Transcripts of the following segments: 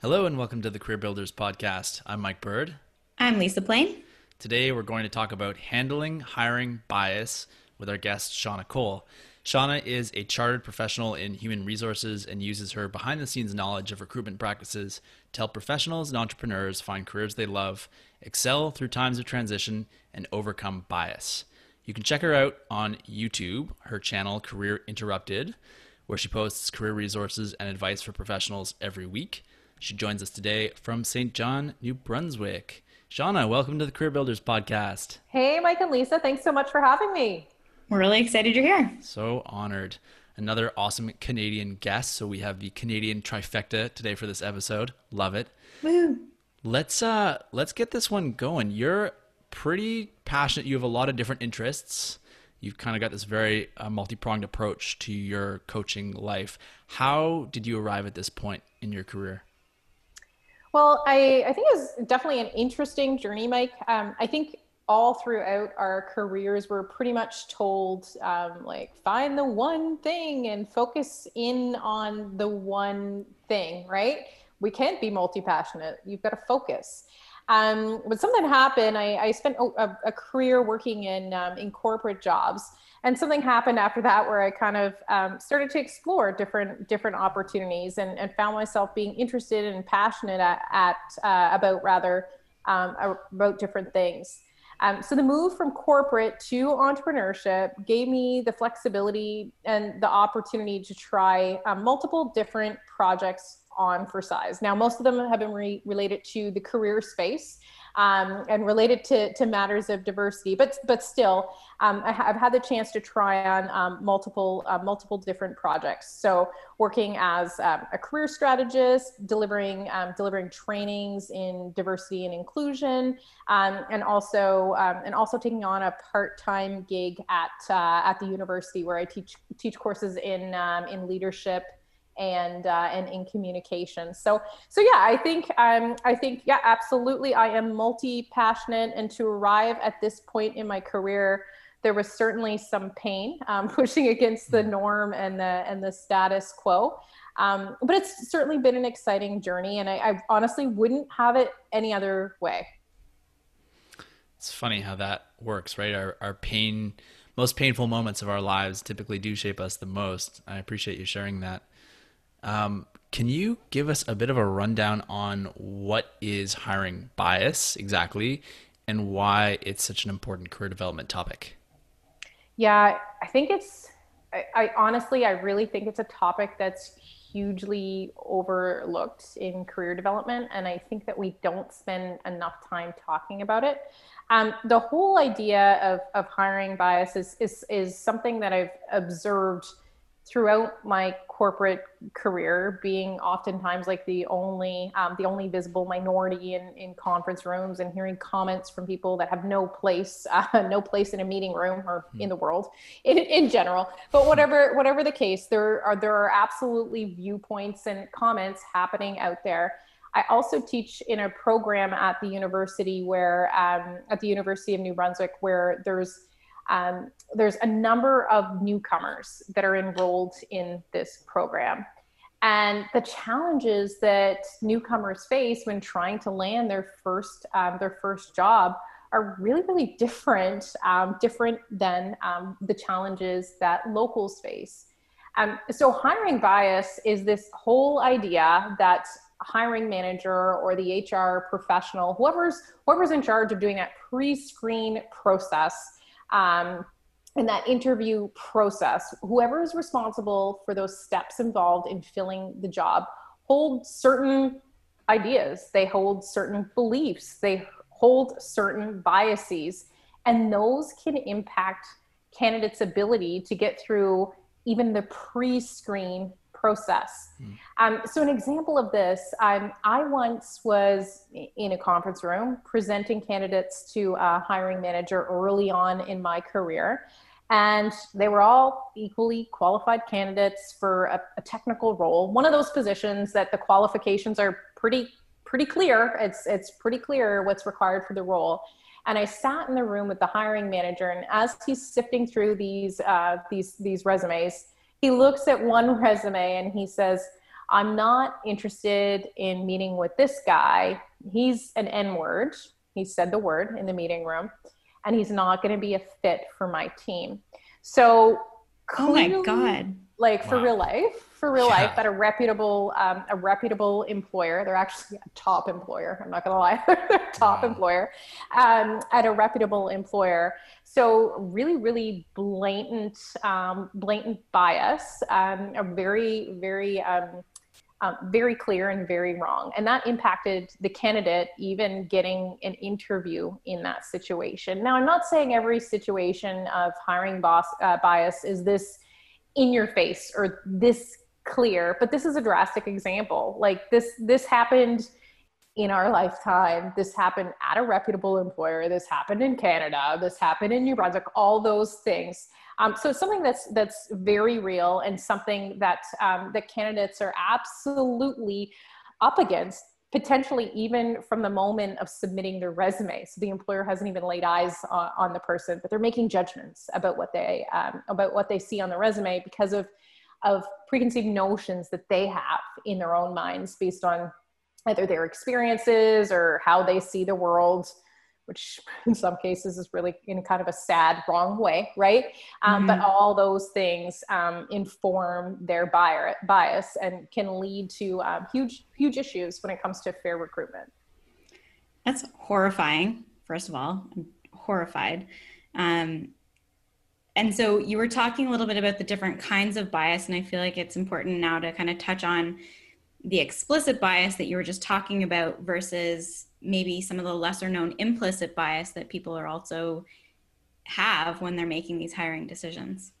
Hello and welcome to the Career Builders Podcast. I'm Mike Bird. I'm Lisa Plain. Today we're going to talk about handling hiring bias with our guest, Shauna Cole. Shauna is a chartered professional in human resources and uses her behind the scenes knowledge of recruitment practices to help professionals and entrepreneurs find careers they love, excel through times of transition, and overcome bias. You can check her out on YouTube, her channel Career Interrupted, where she posts career resources and advice for professionals every week. She joins us today from Saint John, New Brunswick. Shauna, welcome to the Career Builders Podcast. Hey, Mike and Lisa, thanks so much for having me. We're really excited you're here. So honored. Another awesome Canadian guest. So we have the Canadian trifecta today for this episode. Love it. Woo. Let's uh let's get this one going. You're pretty passionate. You have a lot of different interests. You've kind of got this very uh, multi-pronged approach to your coaching life. How did you arrive at this point in your career? Well, I, I think it was definitely an interesting journey, Mike. Um, I think all throughout our careers, we're pretty much told, um, like, find the one thing and focus in on the one thing, right? We can't be multi passionate. You've got to focus. Um, but something happened. I, I spent a, a, career working in um, in corporate jobs, and something happened after that where I kind of um, started to explore different different opportunities and, and found myself being interested and passionate at, at uh, about rather um, about different things. Um, so the move from corporate to entrepreneurship gave me the flexibility and the opportunity to try um, multiple different projects on for size. Now, most of them have been re- related to the career space um, and related to, to matters of diversity. But but still, um, I have had the chance to try on um, multiple uh, multiple different projects. So working as um, a career strategist, delivering um, delivering trainings in diversity and inclusion, um, and also and also taking on a part time gig at uh, at the university where I teach teach courses in in leadership and uh, and in communication. So so yeah, I think um, I think yeah, absolutely, I am multi passionate, and to arrive at this point in my career, there was certainly some pain um, pushing against the norm and the and the status quo. Um, but it's certainly been an exciting journey, and I, I honestly wouldn't have it any other way. It's funny how that works, right? Our our pain most painful moments of our lives typically do shape us the most. I appreciate you sharing that. Um, can you give us a bit of a rundown on what is hiring bias exactly and why it's such an important career development topic? Yeah, I think it's, I, I honestly, I really think it's a topic that's hugely overlooked in career development. And I think that we don't spend enough time talking about it. Um, the whole idea of, of hiring bias is, is, is something that I've observed throughout my corporate career being oftentimes like the only um, the only visible minority in, in conference rooms and hearing comments from people that have no place uh, no place in a meeting room or mm. in the world in, in general but whatever whatever the case there are there are absolutely viewpoints and comments happening out there I also teach in a program at the university where um, at the University of New Brunswick where there's um, there's a number of newcomers that are enrolled in this program. And the challenges that newcomers face when trying to land their first um, their first job are really really different um, different than um, the challenges that locals face. Um, so hiring bias is this whole idea that hiring manager or the HR professional, whoever's whoever's in charge of doing that pre-screen process um, in that interview process, whoever is responsible for those steps involved in filling the job hold certain ideas, they hold certain beliefs, they hold certain biases, and those can impact candidates' ability to get through even the pre screen process. Mm. Um, so, an example of this, um, I once was in a conference room presenting candidates to a hiring manager early on in my career. And they were all equally qualified candidates for a, a technical role. One of those positions that the qualifications are pretty pretty clear. It's it's pretty clear what's required for the role. And I sat in the room with the hiring manager, and as he's sifting through these uh, these these resumes, he looks at one resume and he says, I'm not interested in meeting with this guy. He's an N word. He said the word in the meeting room, and he's not going to be a fit for my team. So, clearly, oh my God. Like for wow. real life, for real yeah. life but a reputable um, a reputable employer. They're actually a top employer. I'm not gonna lie, they're top wow. employer um, at a reputable employer. So really, really blatant um, blatant bias. Um, a very very um, um, very clear and very wrong. And that impacted the candidate even getting an interview in that situation. Now, I'm not saying every situation of hiring boss uh, bias is this in your face or this clear, but this is a drastic example. Like this, this happened in our lifetime. This happened at a reputable employer. This happened in Canada. This happened in New Brunswick. All those things. Um, so something that's that's very real and something that um, that candidates are absolutely up against potentially even from the moment of submitting their resume. So the employer hasn't even laid eyes on, on the person, but they're making judgments about what they um, about what they see on the resume because of of preconceived notions that they have in their own minds based on either their experiences or how they see the world which in some cases is really in kind of a sad wrong way right? Um, mm-hmm. but all those things um, inform their buyer bias and can lead to um, huge huge issues when it comes to fair recruitment. That's horrifying first of all. I'm horrified. Um, and so you were talking a little bit about the different kinds of bias, and I feel like it's important now to kind of touch on the explicit bias that you were just talking about versus maybe some of the lesser known implicit bias that people are also have when they're making these hiring decisions.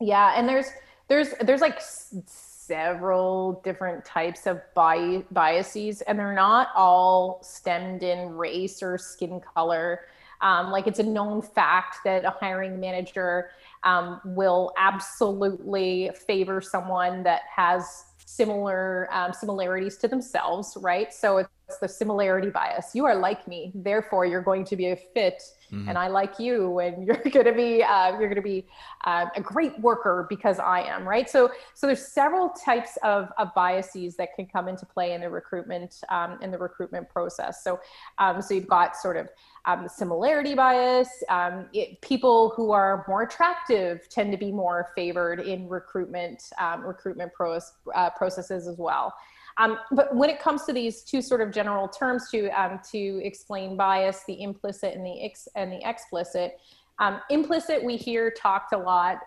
Yeah, and there's there's there's like several different types of bi- biases, and they're not all stemmed in race or skin color. Um, like it's a known fact that a hiring manager um, will absolutely favor someone that has similar um, similarities to themselves, right? So it's the similarity bias. You are like me, therefore you're going to be a fit, mm-hmm. and I like you, and you're going to be uh, you're going to be uh, a great worker because I am, right? So so there's several types of, of biases that can come into play in the recruitment um, in the recruitment process. So um, so you've got sort of um, similarity bias. Um, it, people who are more attractive tend to be more favored in recruitment um, recruitment pros, uh, processes as well. Um, but when it comes to these two sort of general terms to um, to explain bias, the implicit and the ex- and the explicit. Um, implicit, we hear talked a lot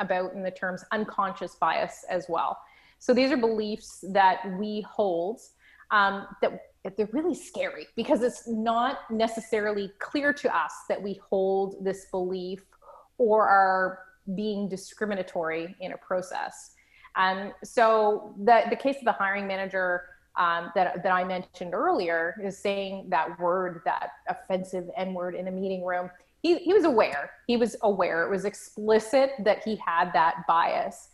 about in the terms unconscious bias as well. So these are beliefs that we hold that they're really scary because it's not necessarily clear to us that we hold this belief or are being discriminatory in a process. And so the, the case of the hiring manager um, that, that I mentioned earlier is saying that word, that offensive N word in a meeting room. He, he was aware. He was aware. It was explicit that he had that bias.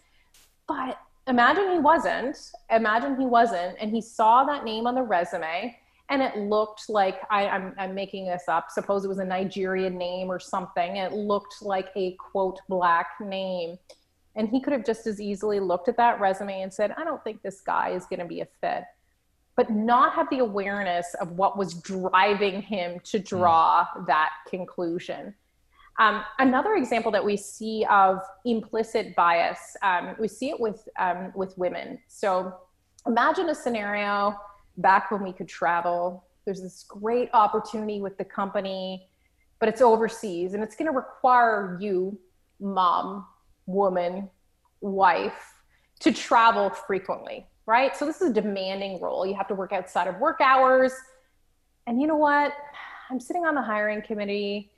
But imagine he wasn't imagine he wasn't and he saw that name on the resume and it looked like I, I'm, I'm making this up suppose it was a nigerian name or something it looked like a quote black name and he could have just as easily looked at that resume and said i don't think this guy is going to be a fit but not have the awareness of what was driving him to draw mm. that conclusion um, another example that we see of implicit bias, um, we see it with um, with women. So imagine a scenario back when we could travel. There's this great opportunity with the company, but it's overseas, and it's going to require you, mom, woman, wife, to travel frequently, right? So this is a demanding role. You have to work outside of work hours, and you know what? I'm sitting on the hiring committee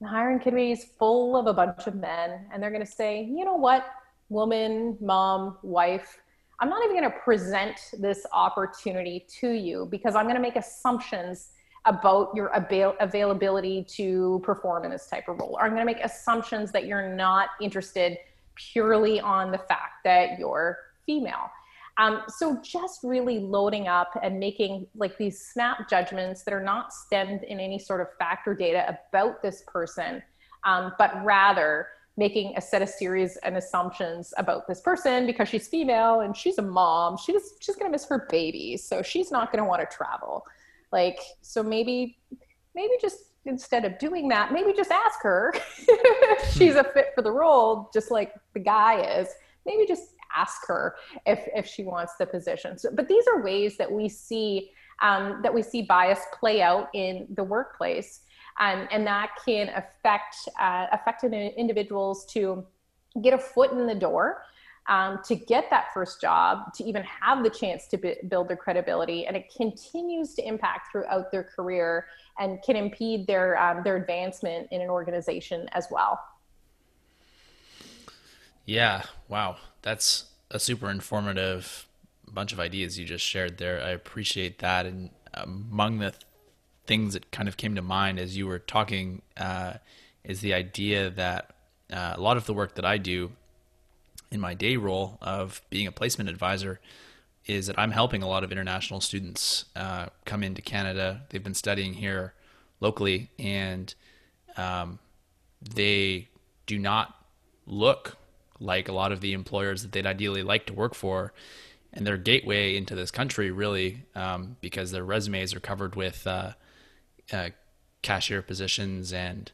the hiring committee is full of a bunch of men, and they're going to say, you know what, woman, mom, wife, I'm not even going to present this opportunity to you because I'm going to make assumptions about your avail- availability to perform in this type of role. Or I'm going to make assumptions that you're not interested purely on the fact that you're female. Um, so just really loading up and making like these snap judgments that are not stemmed in any sort of factor data about this person, um, but rather making a set of series and assumptions about this person because she's female and she's a mom. She's she's gonna miss her baby, so she's not gonna want to travel. Like, so maybe maybe just instead of doing that, maybe just ask her if she's a fit for the role, just like the guy is. Maybe just ask her if if she wants the position. So, but these are ways that we see um, that we see bias play out in the workplace um, and that can affect uh, affect individuals to get a foot in the door um, to get that first job to even have the chance to b- build their credibility and it continues to impact throughout their career and can impede their um, their advancement in an organization as well. Yeah wow. That's a super informative bunch of ideas you just shared there. I appreciate that. And among the things that kind of came to mind as you were talking uh, is the idea that uh, a lot of the work that I do in my day role of being a placement advisor is that I'm helping a lot of international students uh, come into Canada. They've been studying here locally, and um, they do not look like a lot of the employers that they'd ideally like to work for. And their gateway into this country, really, um, because their resumes are covered with uh, uh, cashier positions and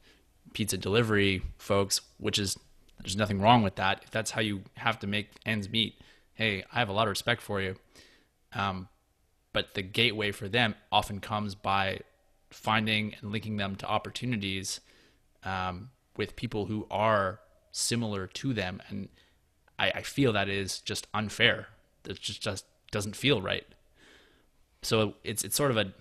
pizza delivery folks, which is there's nothing wrong with that. If that's how you have to make ends meet, hey, I have a lot of respect for you. Um, but the gateway for them often comes by finding and linking them to opportunities um, with people who are similar to them, and I, I feel that is just unfair. It just just doesn't feel right. So it's it's sort of a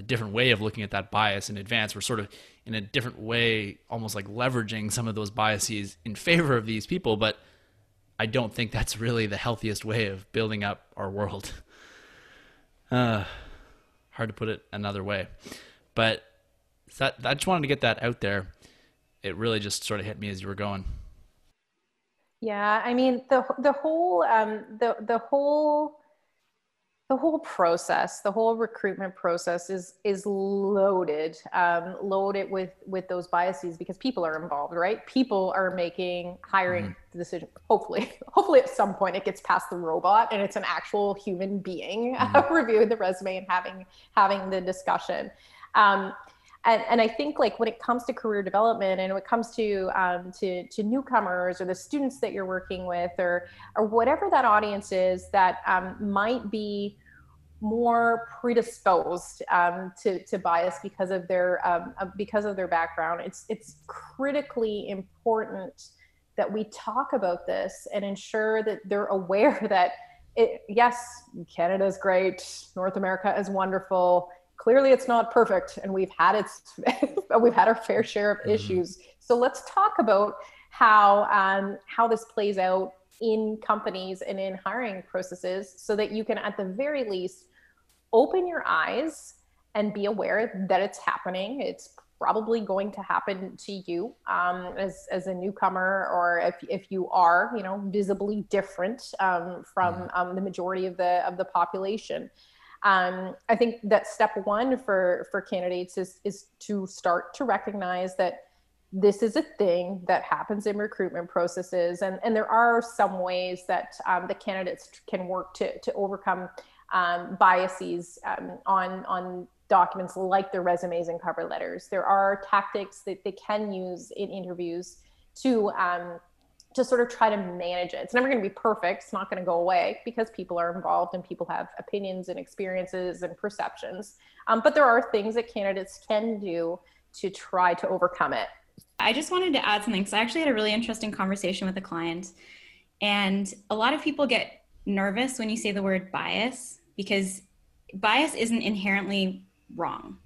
a different way of looking at that bias in advance. We're sort of in a different way, almost like leveraging some of those biases in favor of these people, but I don't think that's really the healthiest way of building up our world. Uh, hard to put it another way, but that I just wanted to get that out there. It really just sort of hit me as you were going. Yeah, I mean the the whole um, the the whole the whole process the whole recruitment process is is loaded um, loaded with with those biases because people are involved right people are making hiring mm-hmm. decision hopefully hopefully at some point it gets past the robot and it's an actual human being mm-hmm. reviewing the resume and having having the discussion um, and, and I think like when it comes to career development and when it comes to um, to to newcomers or the students that you're working with or or whatever that audience is that um, might be more predisposed um, to, to bias because of their um, because of their background. It's it's critically important that we talk about this and ensure that they're aware that it, yes, Canada is great, North America is wonderful. Clearly, it's not perfect, and we've had its we've had our fair share of mm-hmm. issues. So let's talk about how um, how this plays out in companies and in hiring processes so that you can at the very least open your eyes and be aware that it's happening. It's probably going to happen to you um, as, as a newcomer or if, if you are you know visibly different um, from mm-hmm. um, the majority of the of the population um, i think that step one for for candidates is is to start to recognize that this is a thing that happens in recruitment processes and and there are some ways that um, the candidates can work to to overcome um, biases um, on on documents like their resumes and cover letters. There are tactics that they can use in interviews to um, to sort of try to manage it. It's never going to be perfect. It's not going to go away because people are involved and people have opinions and experiences and perceptions. Um, but there are things that candidates can do to try to overcome it. I just wanted to add something because I actually had a really interesting conversation with a client, and a lot of people get nervous when you say the word bias because bias isn't inherently wrong.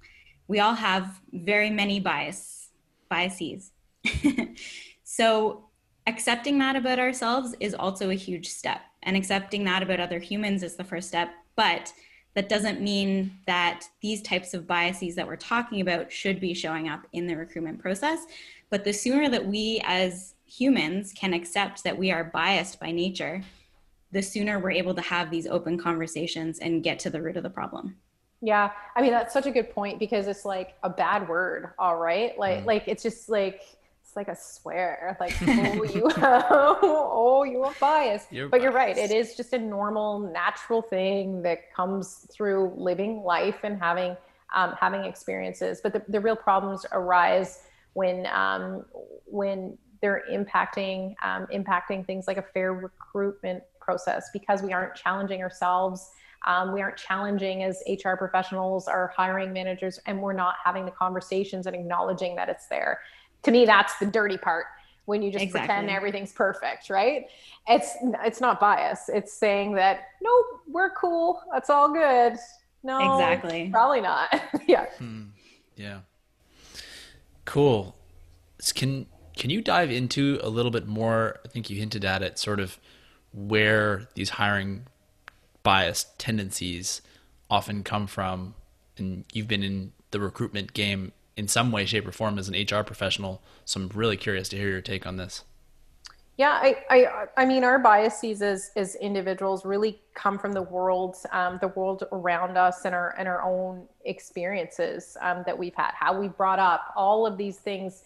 We all have very many bias biases. so accepting that about ourselves is also a huge step and accepting that about other humans is the first step but that doesn't mean that these types of biases that we're talking about should be showing up in the recruitment process but the sooner that we as humans can accept that we are biased by nature the sooner we're able to have these open conversations and get to the root of the problem. Yeah, I mean that's such a good point because it's like a bad word, all right? Like mm. like it's just like it's like a swear, like oh you, oh you have bias. You're but biased. you're right. It is just a normal, natural thing that comes through living life and having um, having experiences. But the, the real problems arise when um, when they're impacting um, impacting things like a fair recruitment process because we aren't challenging ourselves. Um, we aren't challenging as HR professionals, our hiring managers, and we're not having the conversations and acknowledging that it's there. To me, that's the dirty part when you just exactly. pretend everything's perfect, right? It's it's not bias. It's saying that nope, we're cool. That's all good. No, exactly. Probably not. yeah. Hmm. Yeah. Cool. Can can you dive into a little bit more? I think you hinted at it, sort of where these hiring bias tendencies often come from, and you've been in the recruitment game in some way, shape, or form as an HR professional. So I'm really curious to hear your take on this. Yeah, I, I, I mean, our biases as, as individuals really come from the world, um, the world around us, and our and our own experiences um, that we've had, how we brought up. All of these things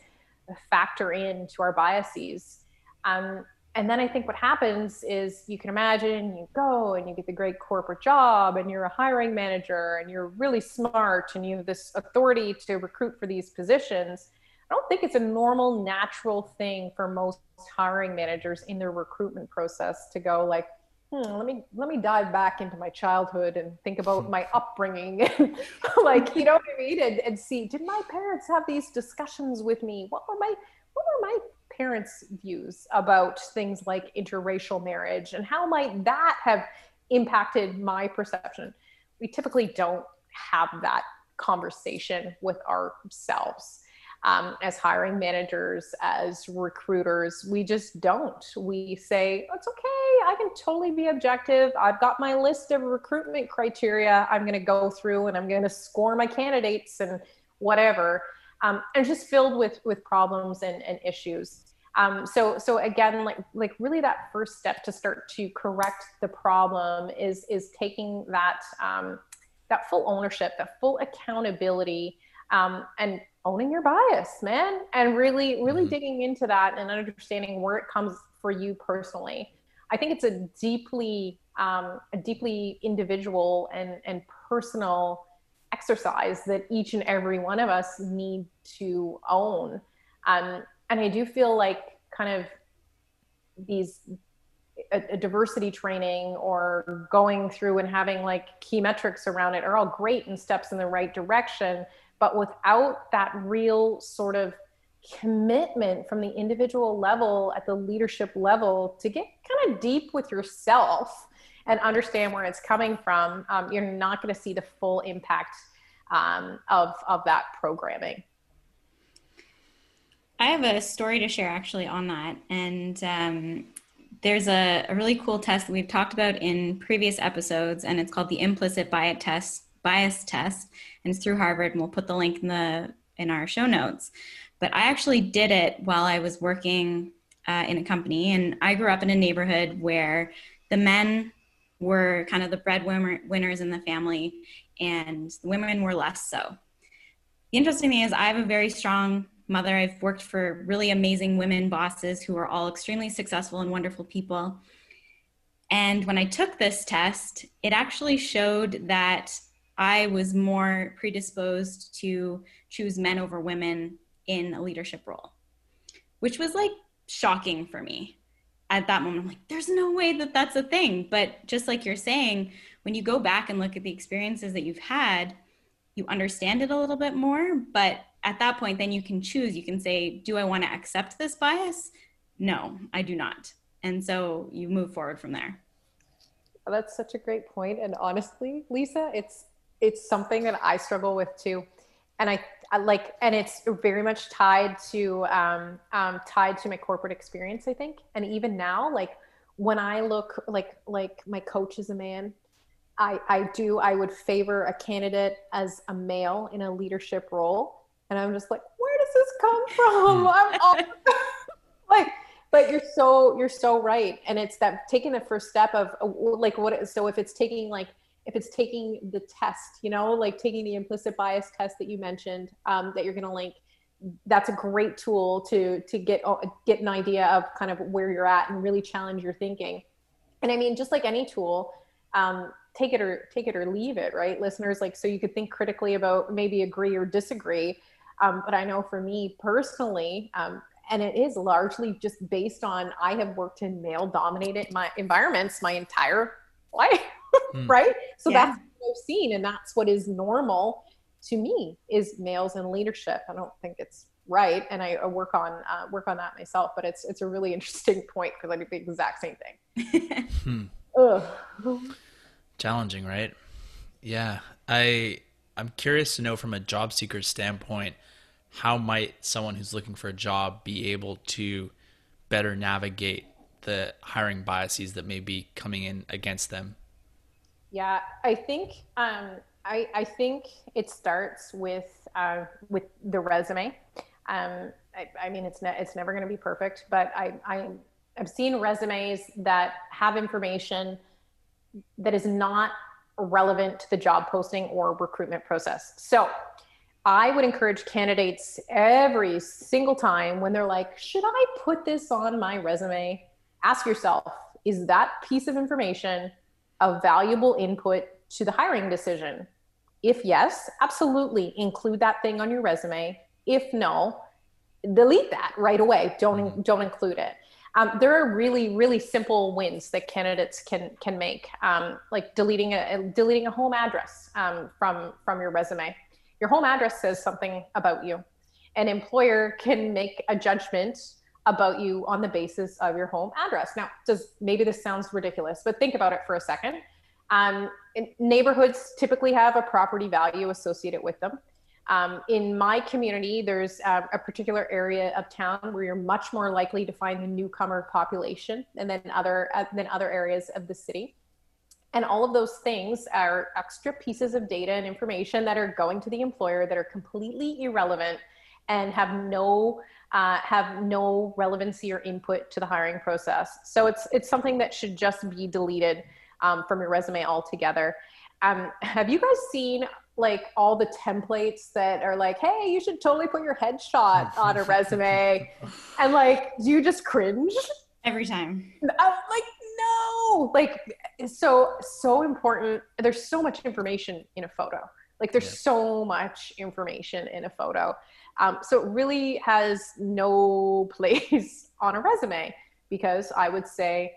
factor into our biases. Um, and then I think what happens is you can imagine you go and you get the great corporate job, and you're a hiring manager, and you're really smart, and you have this authority to recruit for these positions. I don't think it's a normal, natural thing for most hiring managers in their recruitment process to go like, hmm, let me let me dive back into my childhood and think about my upbringing. And like you know what I mean? And, and see did my parents have these discussions with me? What were my what were my parents views about things like interracial marriage and how might that have impacted my perception we typically don't have that conversation with ourselves um, as hiring managers, as recruiters. We just don't. We say, it's okay, I can totally be objective. I've got my list of recruitment criteria I'm going to go through and I'm going to score my candidates and whatever. Um, and just filled with with problems and, and issues. Um, so so again, like like really that first step to start to correct the problem is is taking that um, that full ownership, that full accountability, um, and owning your bias, man, and really, really mm-hmm. digging into that and understanding where it comes for you personally. I think it's a deeply, um, a deeply individual and and personal exercise that each and every one of us need to own. Um, and I do feel like kind of these a, a, diversity training or going through and having like key metrics around it are all great and steps in the right direction but without that real sort of commitment from the individual level at the leadership level to get kind of deep with yourself and understand where it's coming from, um, you're not going to see the full impact um, of, of that programming. I have a story to share actually on that. And um, there's a, a, really cool test that we've talked about in previous episodes, and it's called the implicit bias test bias test and it's through Harvard and we'll put the link in the in our show notes. But I actually did it while I was working uh, in a company and I grew up in a neighborhood where the men were kind of the breadwinners in the family and the women were less so. The interesting thing is I have a very strong mother. I've worked for really amazing women bosses who are all extremely successful and wonderful people. And when I took this test, it actually showed that I was more predisposed to choose men over women in a leadership role, which was like shocking for me at that moment. I'm like, there's no way that that's a thing. But just like you're saying, when you go back and look at the experiences that you've had, you understand it a little bit more. But at that point, then you can choose. You can say, do I want to accept this bias? No, I do not. And so you move forward from there. That's such a great point. And honestly, Lisa, it's it's something that I struggle with too. And I, I like, and it's very much tied to, um, um, tied to my corporate experience, I think. And even now, like when I look like, like my coach is a man, I, I do, I would favor a candidate as a male in a leadership role. And I'm just like, where does this come from? I'm all, like, but you're so, you're so right. And it's that taking the first step of like, what, so if it's taking like if it's taking the test, you know, like taking the implicit bias test that you mentioned, um, that you're going to link, that's a great tool to to get uh, get an idea of kind of where you're at and really challenge your thinking and i mean just like any tool um, take it or take it or leave it right listeners like so you could think critically about maybe agree or disagree um, but i know for me personally um, and it is largely just based on i have worked in male dominated my environments my entire life mm. right so yeah. that's what i've seen and that's what is normal to me is males in leadership i don't think it's right and i work on uh, work on that myself but it's it's a really interesting point because i do the exact same thing hmm. Ugh. challenging right yeah i i'm curious to know from a job seeker standpoint how might someone who's looking for a job be able to better navigate the hiring biases that may be coming in against them? Yeah, I think um, I, I, think it starts with uh, with the resume. Um, I, I, mean, it's ne- it's never going to be perfect, but I, I I've seen resumes that have information that is not relevant to the job posting or recruitment process. So I would encourage candidates every single time when they're like, should I put this on my resume? Ask yourself, is that piece of information a valuable input to the hiring decision? If yes, absolutely include that thing on your resume. If no, delete that right away. Don't mm-hmm. don't include it. Um, there are really really simple wins that candidates can can make, um, like deleting a deleting a home address um, from from your resume your home address says something about you. An employer can make a judgment about you on the basis of your home address. Now, does maybe this sounds ridiculous, but think about it for a second. Um, neighborhoods typically have a property value associated with them. Um, in my community, there's a particular area of town where you're much more likely to find the newcomer population than other uh, than other areas of the city. And all of those things are extra pieces of data and information that are going to the employer that are completely irrelevant and have no uh, have no relevancy or input to the hiring process. So it's it's something that should just be deleted um, from your resume altogether. Um, have you guys seen like all the templates that are like, hey, you should totally put your headshot on a resume, and like, do you just cringe every time? Uh, like no like so so important. There's so much information in a photo. Like there's yeah. so much information in a photo. Um, so it really has no place on a resume because i would say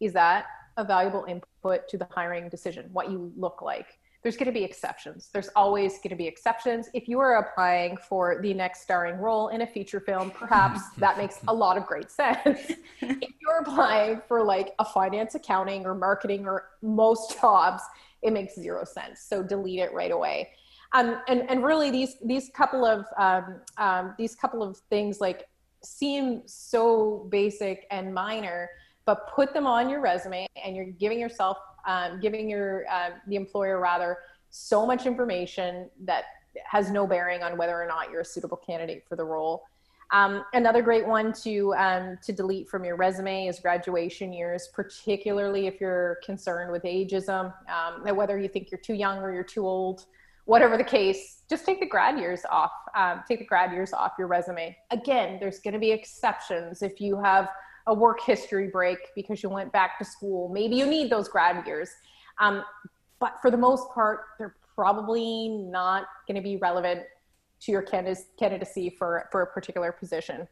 is that a valuable input to the hiring decision what you look like there's going to be exceptions. There's always going to be exceptions. If you are applying for the next starring role in a feature film, perhaps that makes a lot of great sense. if you're applying for like a finance, accounting, or marketing, or most jobs, it makes zero sense. So delete it right away. Um, and and really, these these couple of um, um, these couple of things like seem so basic and minor, but put them on your resume, and you're giving yourself um, giving your uh, the employer rather so much information that has no bearing on whether or not you're a suitable candidate for the role. Um, another great one to um, to delete from your resume is graduation years, particularly if you're concerned with ageism, um, whether you think you're too young or you're too old, whatever the case. Just take the grad years off. Um, take the grad years off your resume. Again, there's going to be exceptions if you have a work history break because you went back to school. Maybe you need those grad years. Um, but for the most part, they're probably not going to be relevant to your candidacy for, for a particular position.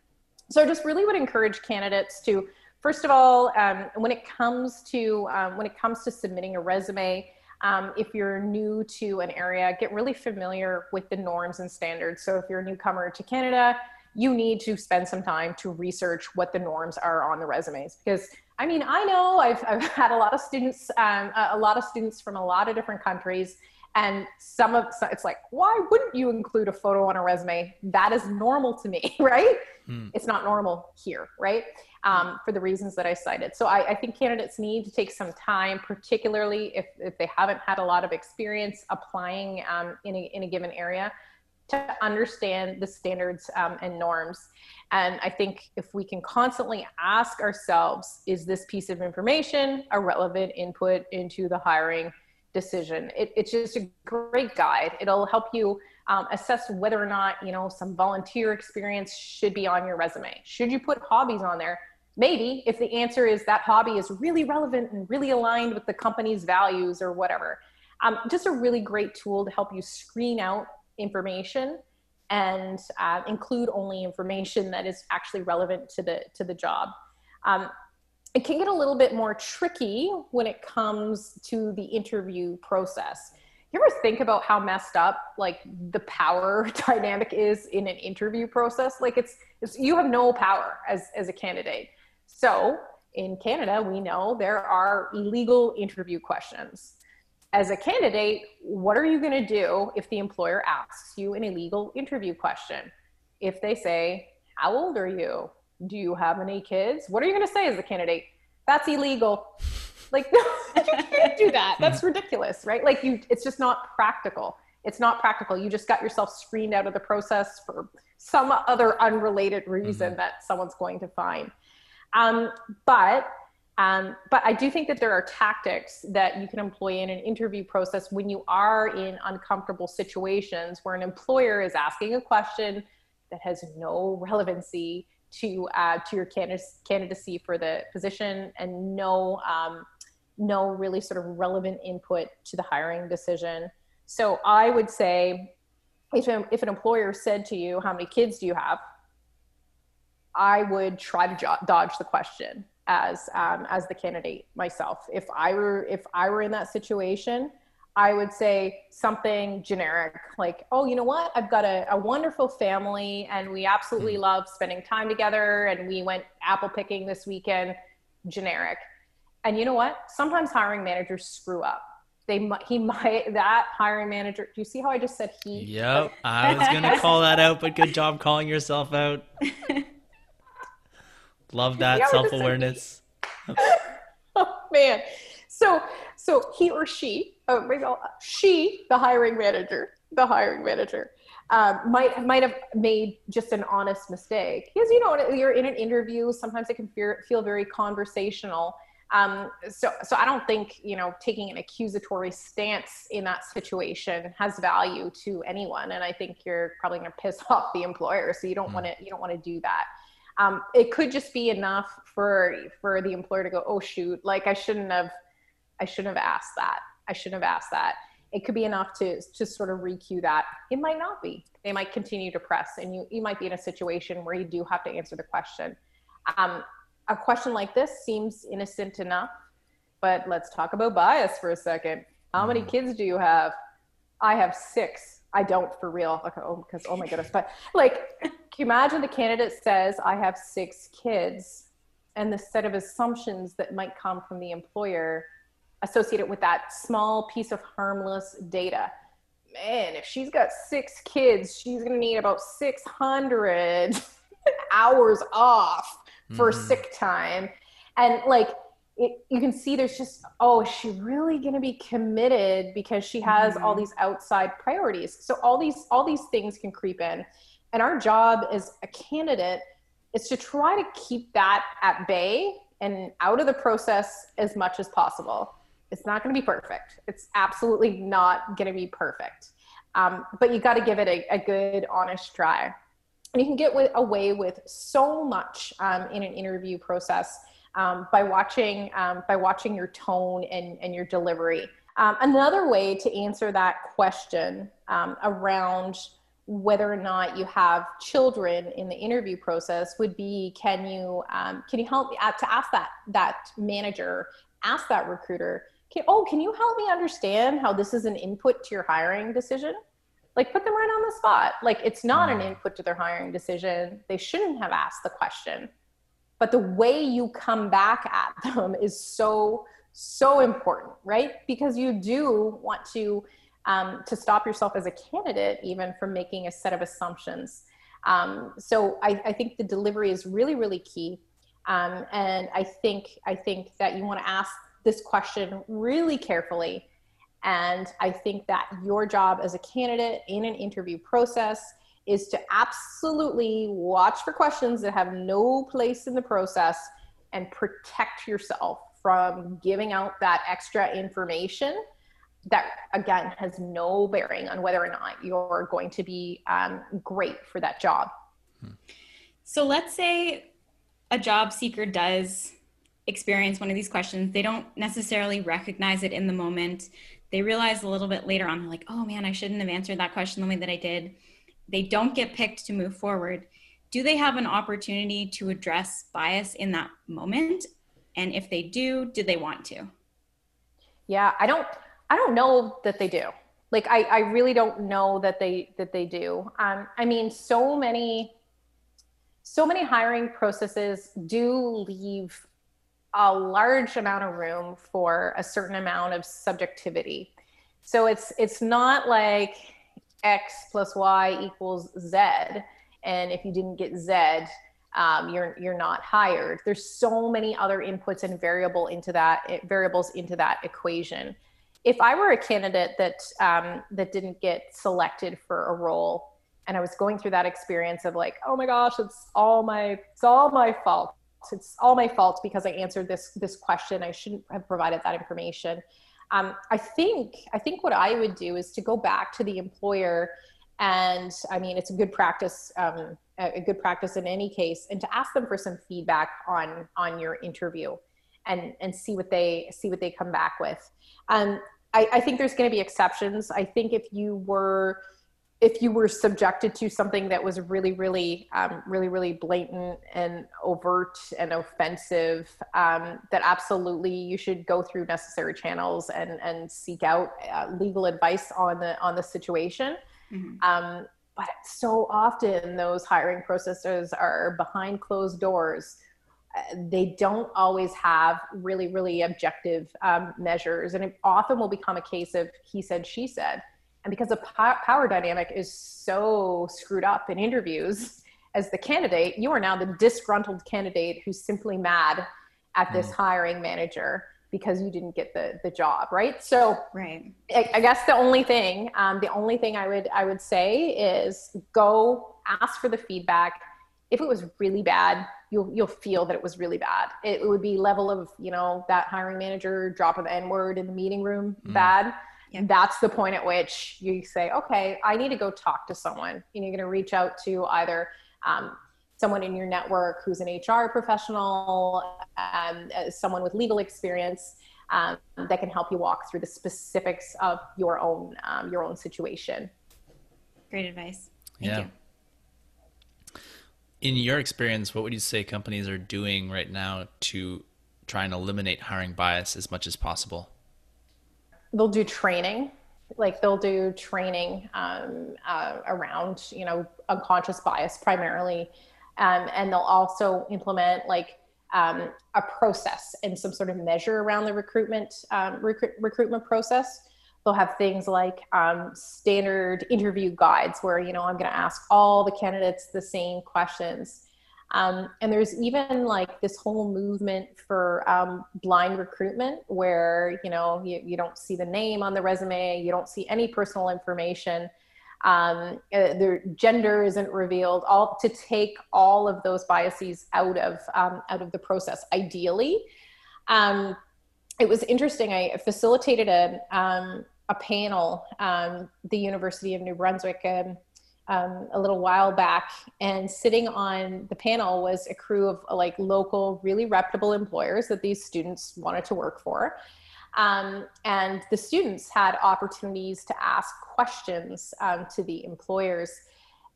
So I just really would encourage candidates to, first of all, um, when it comes to um, when it comes to submitting a resume, um, if you're new to an area, get really familiar with the norms and standards. So if you're a newcomer to Canada, you need to spend some time to research what the norms are on the resumes. Because i mean i know i've, I've had a lot of students um, a lot of students from a lot of different countries and some of it's like why wouldn't you include a photo on a resume? That is normal to me right? Mm. it's not normal here right? Um, for the reasons that i cited. So I, I, think candidates need to take some time particularly if, if they haven't had a lot of experience applying um, in, a, in a given area to understand the standards um, and norms. And I think if we can constantly ask ourselves, is this piece of information a relevant input into the hiring decision? It, it's just a great guide. It'll help you um, assess whether or not you know some volunteer experience should be on your resume should you put hobbies on there maybe if the answer is that hobby is really relevant and really aligned with the company's values or whatever um, just a really great tool to help you screen out information and uh, include only information that is actually relevant to the to the job. Um, it can get a little bit more tricky when it comes to the interview process. You ever think about how messed up like the power dynamic is in an interview process? Like it's, it's you have no power as as a candidate. So in canada we know there are illegal interview questions as a candidate what are you going to do if the employer asks you an illegal interview question if they say how old are you do you have any kids what are you going to say as a candidate that's illegal like, no, you can't do that. That's ridiculous, right? Like, you, it's just not practical. It's not practical. You just got yourself screened out of the process for some other unrelated reason mm-hmm. that someone's going to find. Um, but um, but I do think that there are tactics that you can employ in an interview process when you are in uncomfortable situations where an employer is asking a question that has no relevancy to uh, to your candidacy for the position and no um, no really sort of relevant input to the hiring decision. So I would say if, a, if an employer said to you, how many kids do you have? I would try to dodge the question as, um, as the candidate myself. If I were, if I were in that situation, I would say something generic like, oh, you know what? I've got a, a wonderful family and we absolutely mm-hmm. love spending time together and we went apple picking this weekend. Generic. And you know what? Sometimes hiring managers screw up. They he might, that hiring manager, do you see how I just said he? Yep. I was going to call that out, but good job calling yourself out. Love that yeah, self awareness. oh, man. So, so he or she, oh, maybe I'll, she, the hiring manager, the hiring manager, um, might might have made just an honest mistake because you know you're in an interview. Sometimes it can feel, feel very conversational, um, so, so I don't think you know taking an accusatory stance in that situation has value to anyone, and I think you're probably going to piss off the employer. So you don't mm. want to you don't want to do that. Um, it could just be enough for for the employer to go, oh shoot, like I shouldn't have, I shouldn't have asked that. I shouldn't have asked that. It could be enough to to sort of recue that. It might not be. They might continue to press, and you you might be in a situation where you do have to answer the question. Um, a question like this seems innocent enough, but let's talk about bias for a second. How many mm. kids do you have? I have six. I don't for real. Okay, oh, because oh my goodness. But like, imagine the candidate says, I have six kids, and the set of assumptions that might come from the employer associated with that small piece of harmless data. Man, if she's got six kids, she's gonna need about 600 hours off for mm-hmm. sick time and like it, you can see there's just oh is she really going to be committed because she has mm-hmm. all these outside priorities so all these all these things can creep in and our job as a candidate is to try to keep that at bay and out of the process as much as possible. It's not going to be perfect. It's absolutely not going to be perfect. Um, but you got to give it a, a good honest try. And you can get with, away with so much um, in an interview process um, by watching um, by watching your tone and, and your delivery. Um, another way to answer that question um, around whether or not you have children in the interview process would be can you um, can you help uh, to ask that that manager ask that recruiter can, oh can you help me understand how this is an input to your hiring decision like put them right on the spot. Like it's not an mm. input to their hiring decision. They shouldn't have asked the question. But the way you come back at them is so, so important, right? Because you do want to um, to stop yourself as a candidate even from making a set of assumptions. Um, so I, I, think the delivery is really, really key. Um, and I think I think that you want to ask this question really carefully and I think that your job as a candidate in an interview process is to absolutely watch for questions that have no place in the process and protect yourself from giving out that extra information that again has no bearing on whether or not you're going to be um, great for that job. So let's say a job seeker does experience one of these questions. They don't necessarily recognize it in the moment. They realize a little bit later on, they're like, oh man, I shouldn't have answered that question the way that I did. They don't get picked to move forward. Do they have an opportunity to address bias in that moment? And if they do, do they want to? Yeah, I don't I don't know that they do. Like I, I really don't know that they that they do. Um, I mean, so many so many hiring processes do leave a large amount of room for a certain amount of subjectivity. So it's it's not like x plus y equals z, and if you didn't get z, um, you're you're not hired. There's so many other inputs and variable into that variables into that equation if I were a candidate that um, that didn't get selected for a role, and I was going through that experience of like, oh my gosh, it's all my it's all my fault. It's all my fault because I answered this this question. I shouldn't have provided that information. Um, I think I think what I would do is to go back to the employer, and I mean it's a good practice. Um, a good practice in any case and to ask them for some feedback on on your interview and and see what they see what they come back with. Um, I, I think there's going to be exceptions. I think if you were if you were subjected to something that was really, really, um, really, really blatant and overt and offensive, um, that absolutely you should go through necessary channels and and seek out uh, legal advice on the on the situation. Mm-hmm. Um, but so often those hiring processes are behind closed doors they don't always have really, really objective um, measures. And it often will become a case of he said, she said. And because the power dynamic is so screwed up in interviews, as the candidate, you are now the disgruntled candidate who's simply mad at this mm. hiring manager because you didn't get the the job, right? So, right. I, I guess the only thing, um, the only thing I would I would say is go ask for the feedback. If it was really bad, you'll you'll feel that it was really bad. It, would be level of you know that hiring manager dropping the n word in the meeting room mm. bad. Yeah. That's the point at which you say, okay, I need to go talk to someone. And you're going to reach out to either um, someone in your network who's an HR professional, um, uh, someone with legal experience um, that can help you walk through the specifics of your own um, your own situation. Great advice. Thank yeah. You in your experience, what would you say companies are doing right now to try and eliminate hiring bias as much as possible? They'll do training, like they'll do training um, uh, around you know unconscious bias primarily, um, and they'll also implement like um, a process and some sort of measure around the recruitment um, rec- recruitment process they'll have things like um, standard interview guides where you know i'm going to ask all the candidates the same questions. Um, and there's even like this whole movement for um, blind recruitment where you know you, you don't see the name on the resume you don't see any personal information. Um, uh, their gender isn't revealed. All to take all of those biases out of um, out of the process ideally. Um, it was interesting i facilitated a um, a panel, um, the University of New Brunswick, um, um, a little while back, and sitting on the panel was a crew of like local, really reputable employers that these students wanted to work for. Um, and the students had opportunities to ask questions um, to the employers.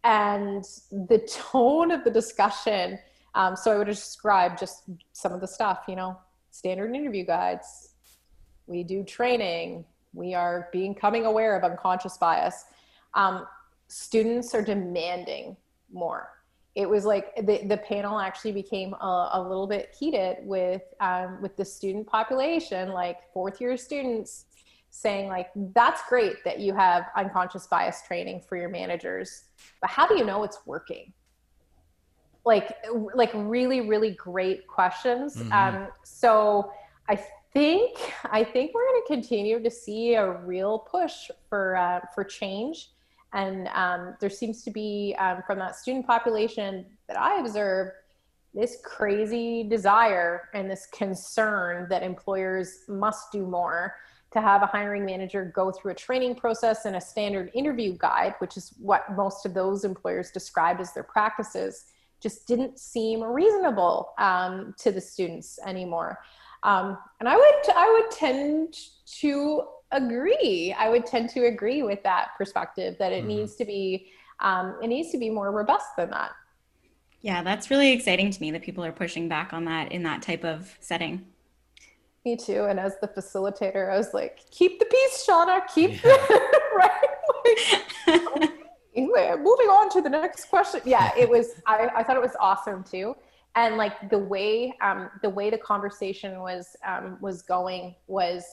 And the tone of the discussion, so I would describe just some of the stuff, you know, standard interview guides. We do training, we are becoming aware of unconscious bias. Um, students are demanding more. It was like the, the panel actually became a, a little bit heated with um, with the student population, like fourth year students saying like that's great that you have unconscious bias training for your managers but how do you know it's working like like really really great questions. Mm-hmm. um, so i think I think we're going to continue to see a real push for uh, for change, and um, there seems to be um, from that student population that I observe this crazy desire and this concern that employers must do more to have a hiring manager go through a training process and a standard interview guide, which is what most of those employers described as their practices, just didn't seem reasonable um, to the students anymore. Um, and I would I would tend to agree. I would tend to agree with that perspective that it mm-hmm. needs to be um, it needs to be more robust than that. Yeah, that's really exciting to me that people are pushing back on that in that type of setting. Me too. And as the facilitator, I was like, keep the peace, Shauna, keep yeah. the right. Like, moving on to the next question. Yeah, it was, I, I thought it was awesome too. And like the way, um, the way the conversation was, um, was going was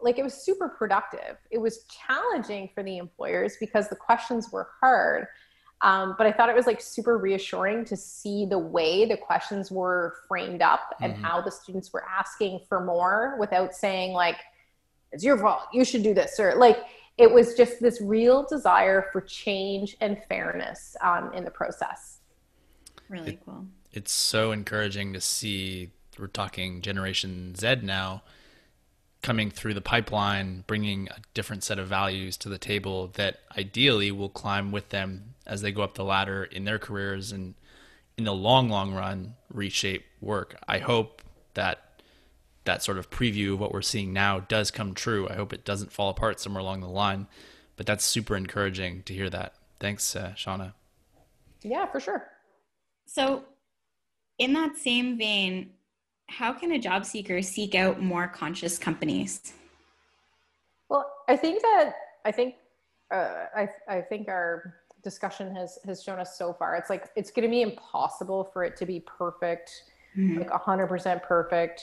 like, it was super productive. It was challenging for the employers because the questions were hard um, but I thought it was like super reassuring to see the way the questions were framed up and mm-hmm. how the students were asking for more without saying like, it's your fault, you should do this, or like it was just this real desire for change and fairness um, in the process. Really it, cool. It's so encouraging to see. We're talking Generation Z now coming through the pipeline, bringing a different set of values to the table that ideally will climb with them as they go up the ladder in their careers and in the long, long run reshape work. I hope that that sort of preview of what we're seeing now does come true. I hope it doesn't fall apart somewhere along the line, but that's super encouraging to hear that. Thanks, uh, Shauna. Yeah, for sure. So, in that same vein, how can a job seeker seek out more conscious companies? Well, I think that I think uh, I I think our discussion has has shown us so far. It's like it's going to be impossible for it to be perfect, mm-hmm. like hundred percent perfect,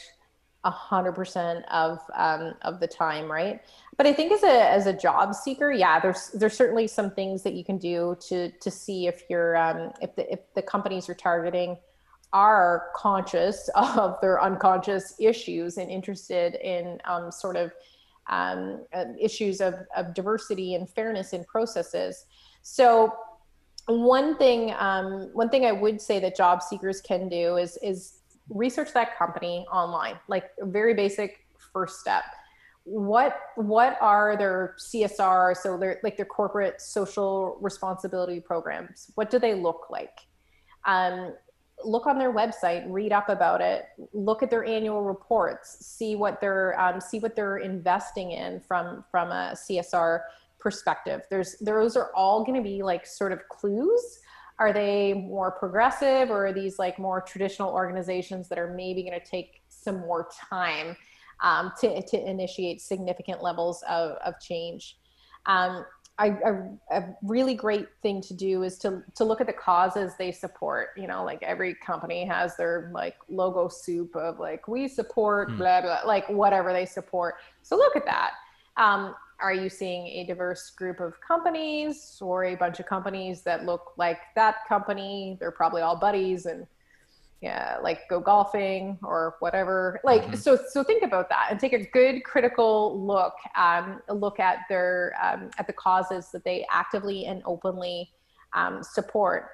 hundred percent of um, of the time, right? But I think as a as a job seeker, yeah, there's there's certainly some things that you can do to to see if you're um, if the if the companies you're targeting are conscious of their unconscious issues and interested in um, sort of um, uh, issues of, of diversity and fairness in processes. So one thing, um, one thing I would say that job seekers can do is is research that company online, like a very basic first step. What what are their CSR? So they're like their corporate social responsibility programs. What do they look like? Um, look on their website, read up about it, look at their annual reports, see what they're um, see what they're investing in from from a CSR perspective. There's those are all going to be like sort of clues. Are they more progressive, or are these like more traditional organizations that are maybe going to take some more time um, to to initiate significant levels of of change? Um, I, a, a really great thing to do is to to look at the causes they support. You know, like every company has their like logo soup of like we support mm. blah blah like whatever they support. So look at that. Um, are you seeing a diverse group of companies or a bunch of companies that look like that company? They're probably all buddies and yeah, like go golfing or whatever. Like mm-hmm. so so think about that and take a good critical look um look at their um, at the causes that they actively and openly um, support.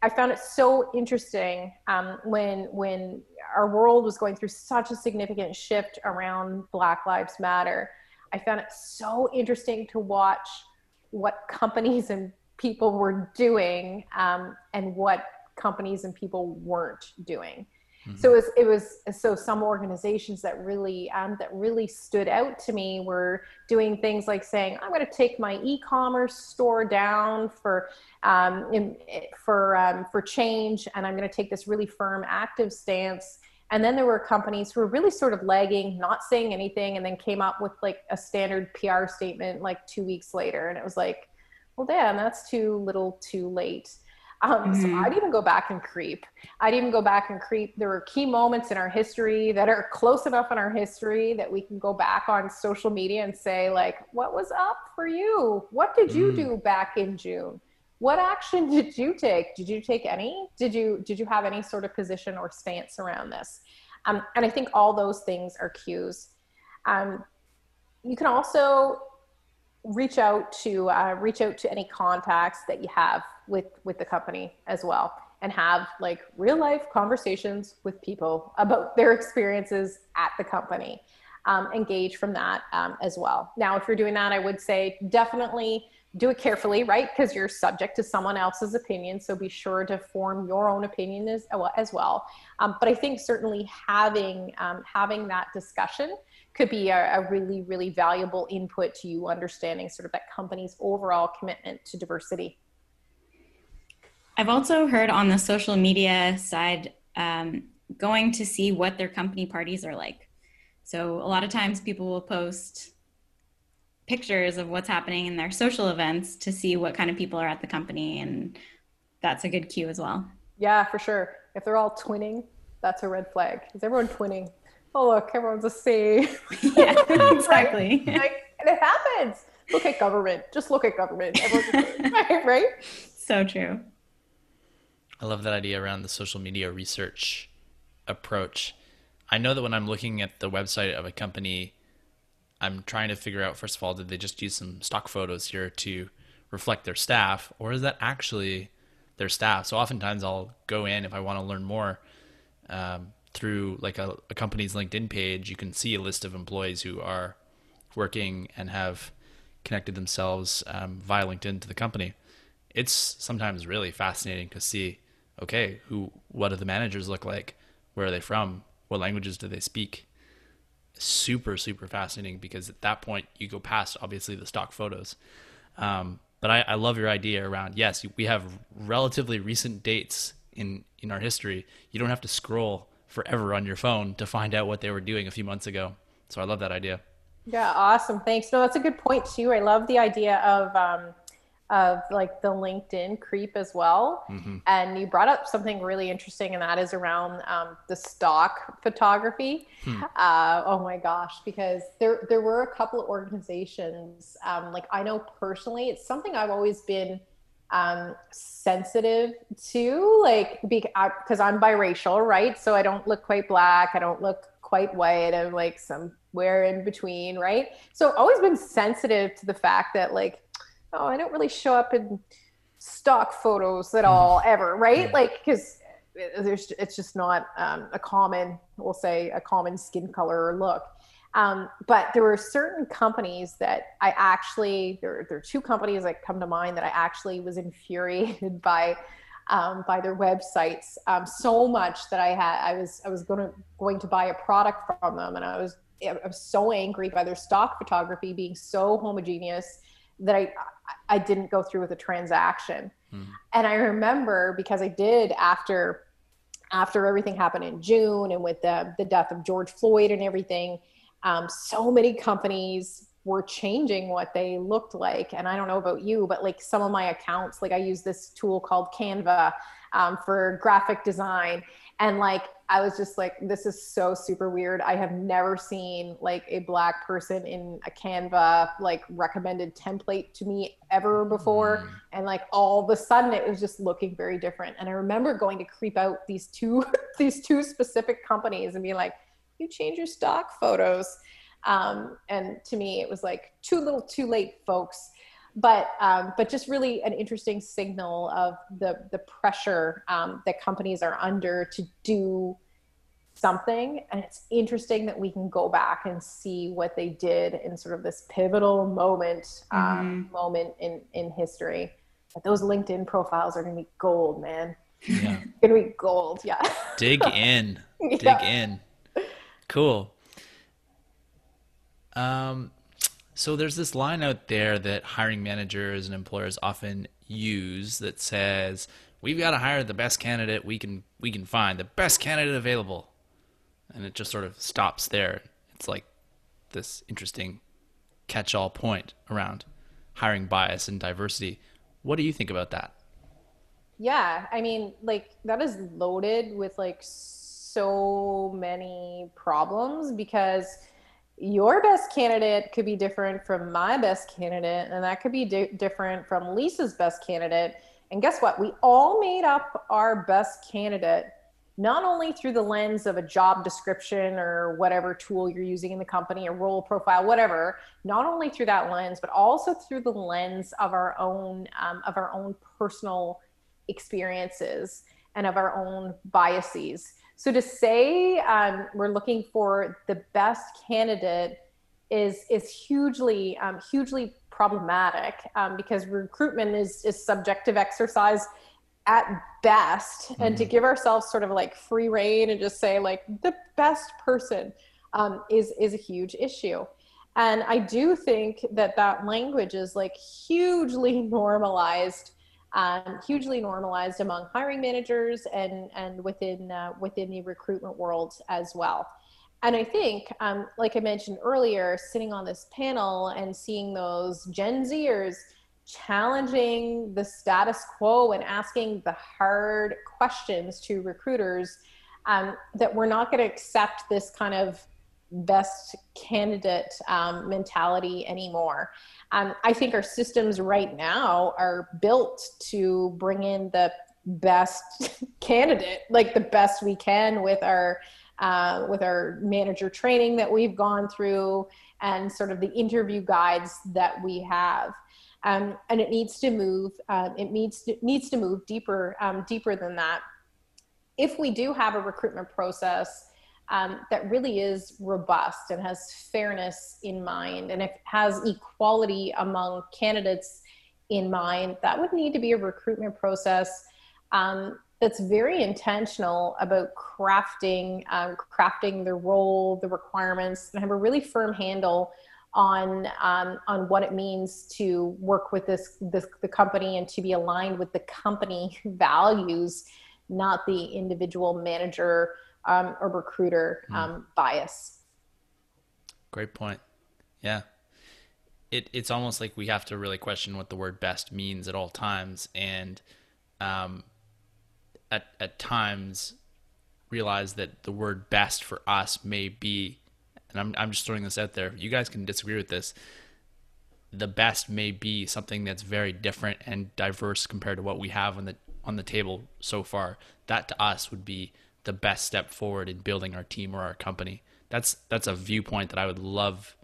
I found it so interesting um, when when our world was going through such a significant shift around Black Lives Matter. I found it so interesting to watch what companies and people were doing um, and what companies and people weren't doing. Mm-hmm. So it was, it was, so some organizations that really um, that really stood out to me were doing things like saying I'm going to take my e-commerce store down for um, in, for um, for change, and I'm going to take this really firm, active stance. And then there were companies who were really sort of lagging, not saying anything, and then came up with like a standard PR statement like two weeks later, and it was like, well, damn, that's too little, too late. Um, mm-hmm. So I'd even go back and creep. I'd even go back and creep. There were key moments in our history that are close enough in our history that we can go back on social media and say, like, what was up for you? What did you mm. do back in June? What action did you take? Did you take any? Did you did you have any sort of position or stance around this? Um, and I think all those things are cues. Um, you can also reach out to uh, reach out to any contacts that you have with with the company as well and have like real life conversations with people about their experiences at the company um, engage from that um, as well. Now, if you're doing that, I would say definitely do it carefully, right? Because you're subject to someone else's opinion. So be sure to form your own opinion as, as well. Um, but I think certainly having um, having that discussion could be a, a, really, really valuable input to you understanding sort of that company's overall commitment to diversity. I've also heard on the social media side, um, going to see what their company parties are like. So a lot of times people will post pictures of what's happening in their social events to see what kind of people are at the company and that's a good cue as well. Yeah for sure. If they're all twinning that's a red flag. Is everyone twinning? Oh look everyone's the same. Yeah exactly. Right? like, and it happens. Look at government. Just look at government. Right, right? So true. I love that idea around the social media research approach. I know that when i'm looking at the website of a company I'm trying to figure out first of all, did they just use some stock photos here to reflect their staff, or is that actually their staff? So oftentimes I'll go in if I want to learn more um, through like a, a company's LinkedIn page. You can see a list of employees who are working and have connected themselves um, via LinkedIn to the company. It's sometimes really fascinating to see. Okay, who? What do the managers look like? Where are they from? What languages do they speak? Super super fascinating because at that point you go past obviously the stock photos. Um, but I, I, love your idea around yes we have relatively recent dates in in our history. You don't have to scroll forever on your phone to find out what they were doing a few months ago. So i love that idea. Yeah awesome. Thanks. No that's a good point too. I love the idea of um, of like the LinkedIn creep as well. Mm-hmm. And you brought up something really interesting, and that is around um, the stock photography. Hmm. Uh, oh my gosh, because there there were a couple of organizations. Um, like I know personally, it's something I've always been um, sensitive to, like because I'm biracial, right? So I don't look quite black. I don't look quite white. I'm like somewhere in between, right? So I've always been sensitive to the fact that like oh, I don't really show up in stock photos at all ever, right? Like, because there's it's just not um, a common, we'll say, a common skin color or look. Um, but there were certain companies that I actually there, there are two companies that come to mind that I actually was infuriated by um, by their websites um, so much that I had I was I was going to going to buy a product from them and I was I was so angry by their stock photography being so homogeneous that I I didn't go through with a transaction. Hmm. And I remember because I did after after everything happened in June and with the the death of George Floyd and everything, um, so many companies were changing what they looked like. And I don't know about you, but like some of my accounts, like I use this tool called Canva um, for graphic design, and like I was just like, this is so super weird. I have never seen like a black person in a Canva like recommended template to me ever before. Mm. And like all of a sudden it was just looking very different. And I remember going to creep out these two these two specific companies and being like, you change your stock photos. Um, and to me it was like too little too late, folks but um, but just really an interesting signal of the the pressure um, that companies are under to do something. And it's interesting that we can go back and see what they did in sort of this pivotal moment um, mm-hmm. moment in in history. But those linkedin profiles are going to be gold man. Yeah. To be gold yeah. Dig in. Dig yeah. in. Cool. Um so there's this line out there that hiring managers and employers often use that says, "We've got to hire the best candidate we can we can find, the best candidate available." And it just sort of stops there. It's like this interesting catch-all point around hiring bias and diversity. What do you think about that? Yeah, I mean, like that is loaded with like so many problems because your best candidate could be different from my best candidate, and that could be di- different from Lisa's best candidate. And guess what? We all made up our best candidate not only through the lens of a job description or whatever tool you're using in the company, a role profile, whatever, not only through that lens, but also through the lens of our own um, of our own personal experiences and of our own biases. So to say um, we're looking for the best candidate is is hugely um, hugely problematic um, because recruitment is is subjective exercise at best mm-hmm. and to mm-hmm. give ourselves sort of like free reign and just say like the best person um, is is a huge issue and i do think that that language is like hugely normalized um, hugely normalized among hiring managers and and within uh, within the recruitment world as well. And I think, um, like I mentioned earlier, sitting on this panel and seeing those Gen Zers challenging the status quo and asking the hard questions to recruiters, um, that we're not going to accept this kind of best candidate um, mentality anymore. Um, I think our systems right now are built to bring in the best candidate, like the best we can with our uh, with our manager training that we've gone through and sort of the interview guides that we have. Um, and it needs to move. Um, it needs to, needs to move deeper, um, deeper than that. If we do have a recruitment process um, that really is robust and has fairness in mind, and if it has equality among candidates in mind, that would need to be a recruitment process um, that's very intentional about crafting um, crafting the role, the requirements, and have a really firm handle on um, on what it means to work with this, this the company and to be aligned with the company values, not the individual manager um, or recruiter mm. bias. Great point. Yeah. It, it's almost like we have to really question what the word best means at all times. And um, at at times realize that the word best for us may be and I'm I'm just throwing this out there. You guys can disagree with this. The best may be something that's very different and diverse compared to what we have on the on the table so far. That to us would be the best step forward in building our team or our company. That's that's a viewpoint that I would love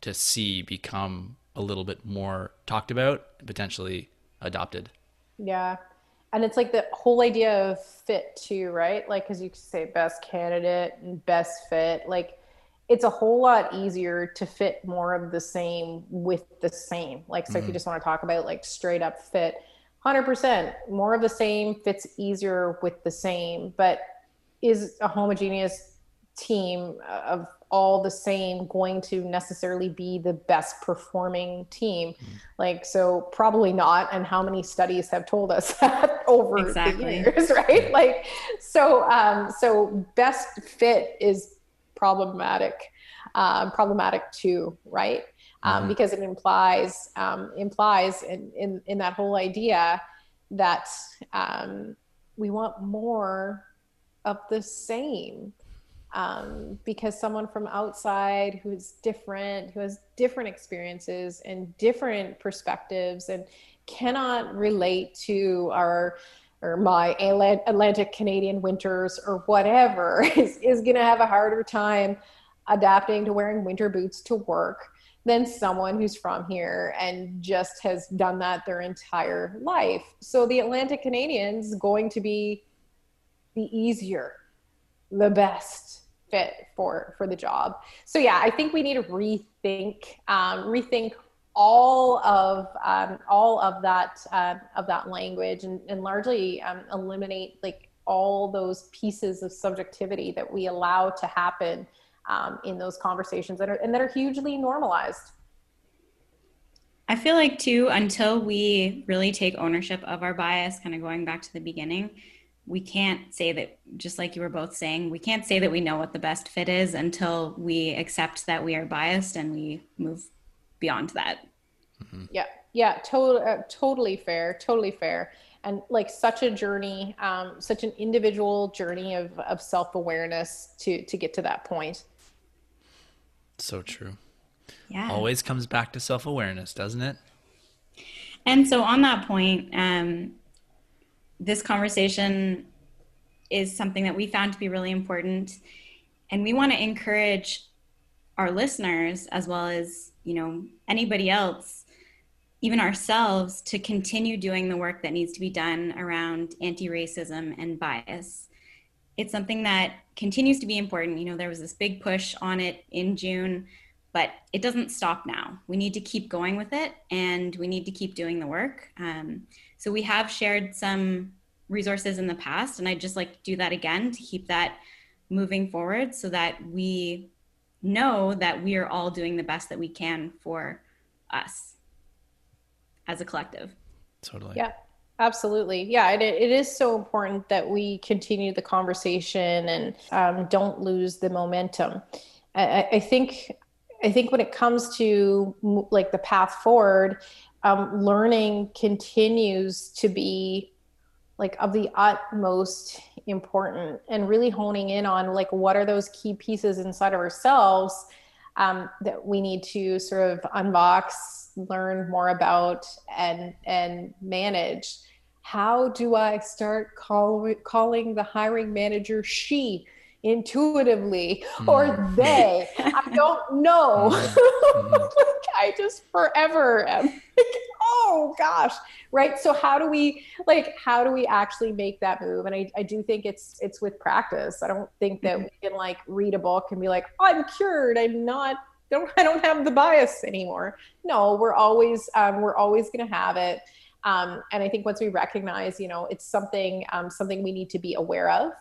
to see become a little bit more talked about and potentially adopted. Yeah, and it's like the whole idea of fit too right like because you say best candidate and best fit like it's a whole lot easier to fit more of the same with the same like so mm-hmm. if you mm-hmm. just want to talk about like straight up fit 100% more of the same fits easier with the same but is a homogeneous team of all the same going to necessarily be the best performing team mm. like so probably not and how many studies have told us that over exactly. the years right like so um so best fit is problematic um problematic too right um, mm-hmm. because it implies um, implies in, in in that whole idea that um, we want more of the same um, because someone from outside who's different, who has different experiences and different perspectives and cannot relate to our or my Atlantic Canadian winters or whatever is, is going to have a harder time adapting to wearing winter boots to work than someone who's from here and just has done that their entire life. So the Atlantic Canadians going to be the easier, the best fit for for the job. So yeah, I think we need to rethink um, rethink all of um, all of that uh, of that language and, and largely um, eliminate like all those pieces of subjectivity that we allow to happen um, in those conversations that are and that are hugely normalized. I feel like too, until we really take ownership of our bias, kind of going back to the beginning, we can't say that just like you were both saying we can't say that we know what the best fit is until we accept that we are biased and we move beyond that. Mm-hmm. yeah. Yeah. Totally uh, totally fair. Totally fair. And like such a journey um, such an individual journey of, of self-awareness to to get to that point. So true. Yeah. Always comes back to self-awareness doesn't it? And so on that point um, this conversation is something that we found to be really important and we want to encourage our listeners as well as you know anybody else even ourselves to continue doing the work that needs to be done around anti-racism and bias it's something that continues to be important. You know, there was this big push on it in June, but it doesn't stop now. We need to keep going with it and we need to keep doing the work. Um, so we have shared some resources in the past, and I'd just like to do that again to keep that moving forward so that we know that we are all doing the best that we can for us as a collective. Totally. Yeah. Absolutely. Yeah, it, it is so important that we continue the conversation and um, don't lose the momentum. I, I, think I think when it comes to like the path forward, um, learning continues to be like of the utmost important and really honing in on like what are those key pieces inside of ourselves um, that we need to sort of unbox learn more about and and manage. How do I start call, calling the hiring manager she intuitively mm. or they? I don't know. Mm-hmm. I just forever am like, oh gosh. Right. So how do we like how do we actually make that move? And I, I do think it's it's with practice. I don't think that mm-hmm. we can like read a book and be like, I'm cured. I'm not don't I don't have the bias anymore. No, we're always um, we're always gonna have it um, and I think once we recognize, you know, it's something um, something we need to be aware of.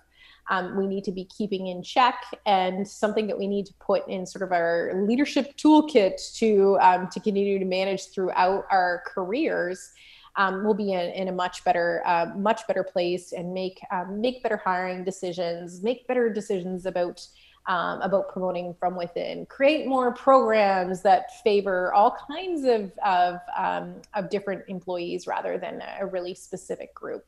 Um, we need to be keeping in check and something that we need to put in sort of our leadership toolkit to um, to continue to manage throughout our careers. Um, we'll be in, in a much better uh, much better place and make um, make better hiring decisions, make better decisions about um, about promoting from within, create more programs that favor all kinds of, of, um, of different employees rather than a really specific group.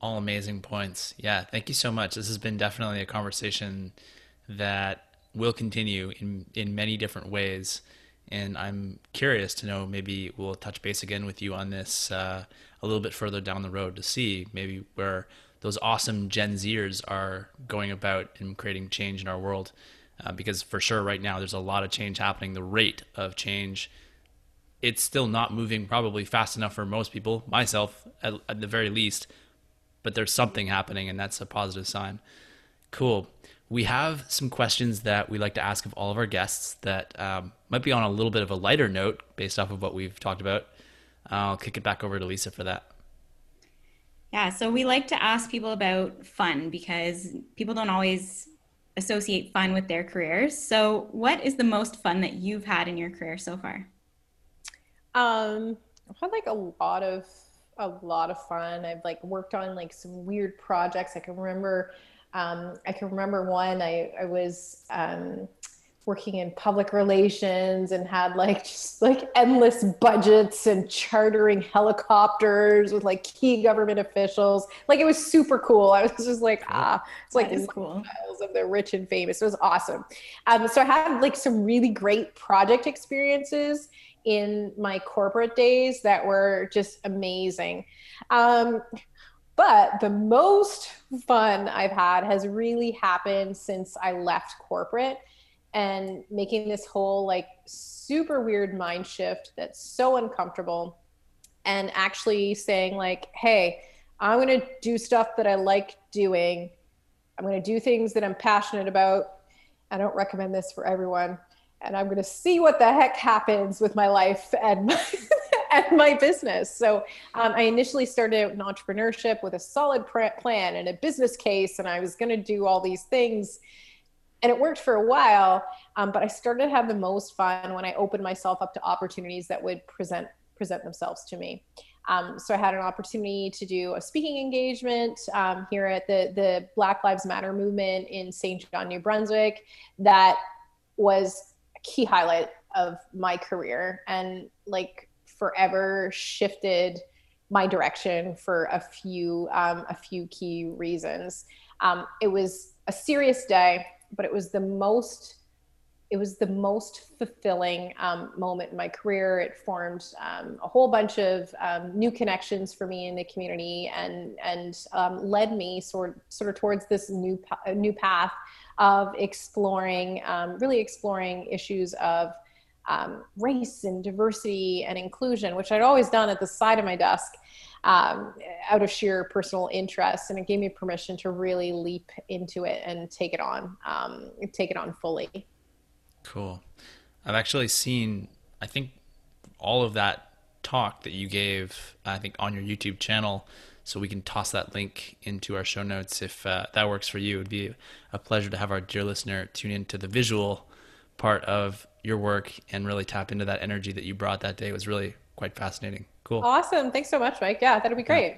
All amazing points. Yeah, thank you so much. This has been definitely a conversation that will continue in, in many different ways. And I'm curious to know maybe we'll touch base again with you on this uh, a little bit further down the road to see maybe where those awesome Gen Zers are going about and creating change in our world. Uh, because for sure, right now, there's a lot of change happening. The rate of change, it's still not moving probably fast enough for most people, myself at, at the very least, but there's something happening, and that's a positive sign. Cool. We have some questions that we like to ask of all of our guests that um, might be on a little bit of a lighter note based off of what we've talked about. I'll kick it back over to Lisa for that. Yeah, so we like to ask people about fun because people don't always associate fun with their careers. So, what is the most fun that you've had in your career so far? Um, I've had like a lot of a lot of fun. I've like worked on like some weird projects. I can remember um, I can remember one I I was um, working in public relations and had like just like endless budgets and chartering helicopters with like key government officials. Like it was super cool. I was just like, ah, it's like this cool. of the rich and famous. It was awesome. Um, so I had like some really great project experiences in my corporate days that were just amazing. Um, but the most fun I've had has really happened since I left corporate and making this whole like super weird mind shift that's so uncomfortable and actually saying like hey i'm going to do stuff that i like doing. I'm going to do things that i'm passionate about. I don't recommend this for everyone and i'm going to see what the heck happens with my life and my, and my business. So um, i initially started out in entrepreneurship with a solid plan and a business case and i was going to do all these things and it worked for a while um, but i started to have the most fun when i opened myself up to opportunities that would present present themselves to me. Um, so i had an opportunity to do a speaking engagement um, here at the the black lives matter movement in Saint John new brunswick that was key highlight of my career and like forever shifted my direction for a few um, a few key reasons um, it was a serious day but it was the most it was the most fulfilling um, moment in my career. It formed um, a whole bunch of um, new connections for me in the community, and and um, led me sort sort of towards this new new path of exploring, um, really exploring issues of um, race and diversity and inclusion, which I'd always done at the side of my desk um, out of sheer personal interest. And it gave me permission to really leap into it and take it on, um, take it on fully. Cool. I've actually seen, I think, all of that talk that you gave, I think, on your YouTube channel. So we can toss that link into our show notes if uh, that works for you. It would be a pleasure to have our dear listener tune into the visual part of your work and really tap into that energy that you brought that day. It was really quite fascinating. Cool. Awesome. Thanks so much, Mike. Yeah, that'd be great. Yeah.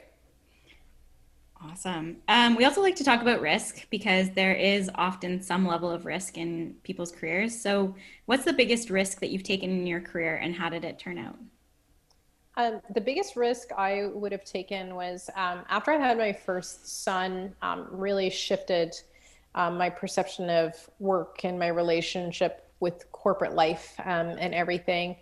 Awesome. Um, we also like to talk about risk because there is often some level of risk in people's careers. So, what's the biggest risk that you've taken in your career and how did it turn out? Um, the biggest risk I would have taken was um, after I had my first son, um, really shifted um, my perception of work and my relationship with corporate life um, and everything.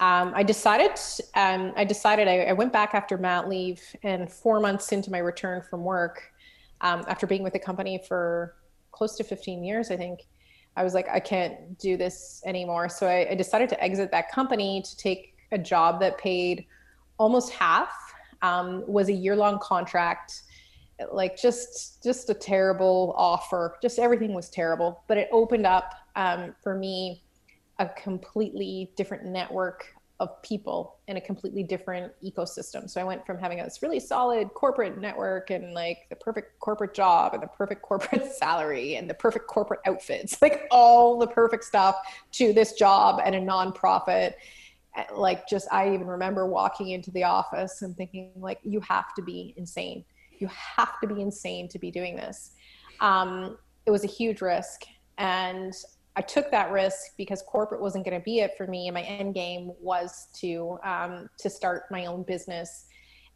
Um, I decided. I decided. I, I, went back after mat leave, and four months into my return from work, after being with the company for close to 15 years, I think, I was like, I can't do this anymore. So I, I decided to exit that company to take a job that paid almost half um, was a year long contract like just just a terrible offer. Just everything was terrible but it opened up um, for me a completely different network of people in a completely different ecosystem. So i went from having this really solid corporate network and like the perfect corporate job and the perfect corporate salary and the perfect corporate outfits like all the perfect stuff to this job and a nonprofit like just i even remember walking into the office and thinking like you have to be insane. You have to be insane to be doing this. Um, it was a huge risk and i took that risk because corporate wasn't going to be it for me and my end game was to um, to start my own business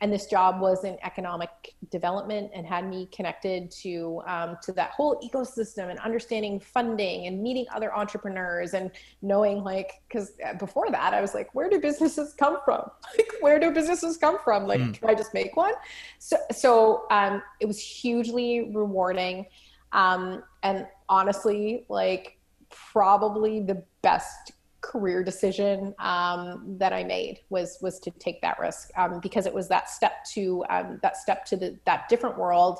and this job was in economic development and had me connected to um, to that whole ecosystem and understanding funding and meeting other entrepreneurs and knowing like because before that i was like where do businesses come from? Like where do businesses come from? Like mm. can i just make one? So so um, it was hugely rewarding um, and honestly like probably the best career decision um, that I made was was to take that risk um, because it was that step to um, that step to the, that different world,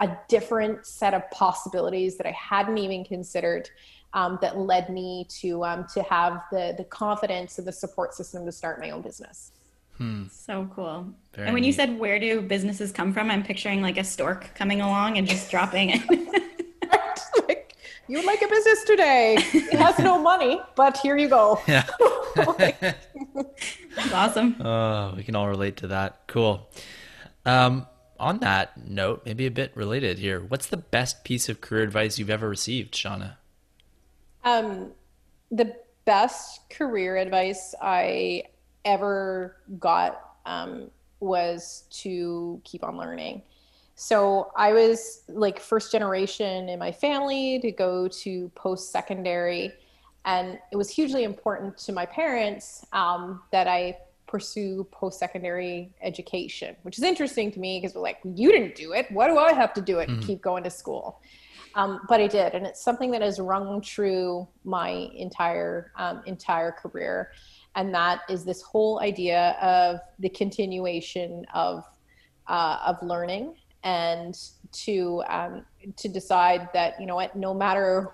a different set of possibilities that I hadn't even considered. Um, that led me to um, to have the the confidence and the support system to start my own business. Hmm. So cool. Very and when neat. you said where do businesses come from, I'm picturing like a stork coming along and just dropping it. you would like a business today. It has no money, but here you go. Yeah. That's awesome. Oh, we can all relate to that. Cool. Um, on that note, maybe a bit related here. What's the best piece of career advice you've ever received, Shauna? Um, the best career advice I ever got um, was to keep on learning. So I was like first generation in my family to go to post secondary. And it was hugely important to my parents um, that I pursue post secondary education, which is interesting to me because we're like, you didn't do it. Why do I have to do it and mm-hmm. keep going to school? Um, but I did, and it's something that has rung true my entire um, entire career, and that is this whole idea of the continuation of uh, of learning and to um, to decide that you know what no matter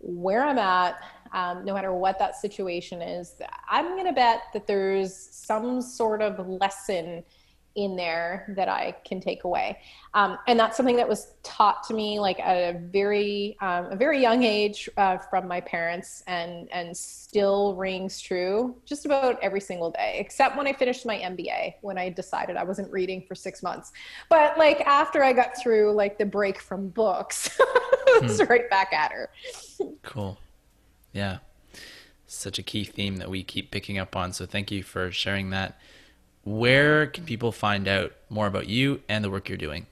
where i'm at um, no matter what that situation is i'm going to bet that there's some sort of lesson in there that I can take away. Um, and that's something that was taught to me like at a very um, a very young age uh, from my parents, and and still rings true just about every single day, except when I finished my MBA when I decided I wasn't reading for six months. But like after I got through like the break from books, it's hmm. right back at her. Cool. Yeah. Such a key theme that we keep picking up on. So thank you for sharing that where can people find out more about you and the work you're doing?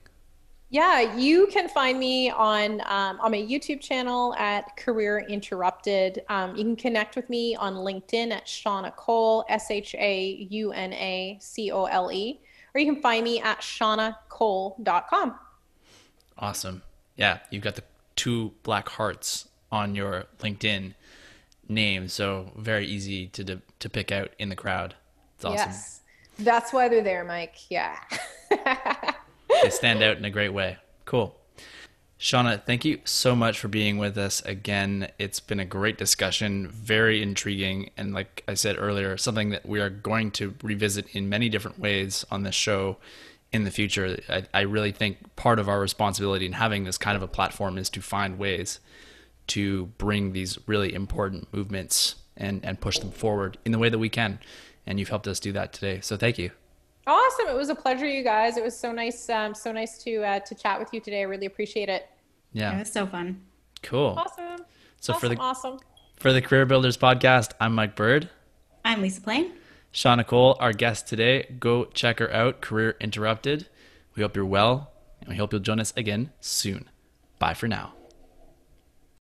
Yeah, you can find me on um, on my YouTube channel at Career Interrupted. Um, you can connect with me on LinkedIn at Shauna Cole, S H A U N A C O L E, or you can find me at shaunacole.com. Awesome. Yeah, you've got the two black hearts on your LinkedIn name, so very easy to to, pick out in the crowd. It's awesome. Yes. That's why they're there, Mike. Yeah. they stand out in a great way. Cool. Shauna, thank you so much for being with us again. It's been a great discussion, very intriguing, and like I said earlier, something that we are going to revisit in many different ways on this show in the future. I, I really think part of our responsibility in having this kind of a platform is to find ways to bring these really important movements and, and push them forward in the way that we can. And you've helped us do that today. So thank you. Awesome. It was a pleasure, you guys. It was so nice, um, so nice to uh, to chat with you today. I really appreciate it. Yeah. It was so fun. Cool. Awesome. So awesome, for the awesome. for the Career Builders podcast, I'm Mike Bird. I'm Lisa Plain. Shauna Cole, our guest today. Go check her out, Career Interrupted. We hope you're well, and we hope you'll join us again soon. Bye for now.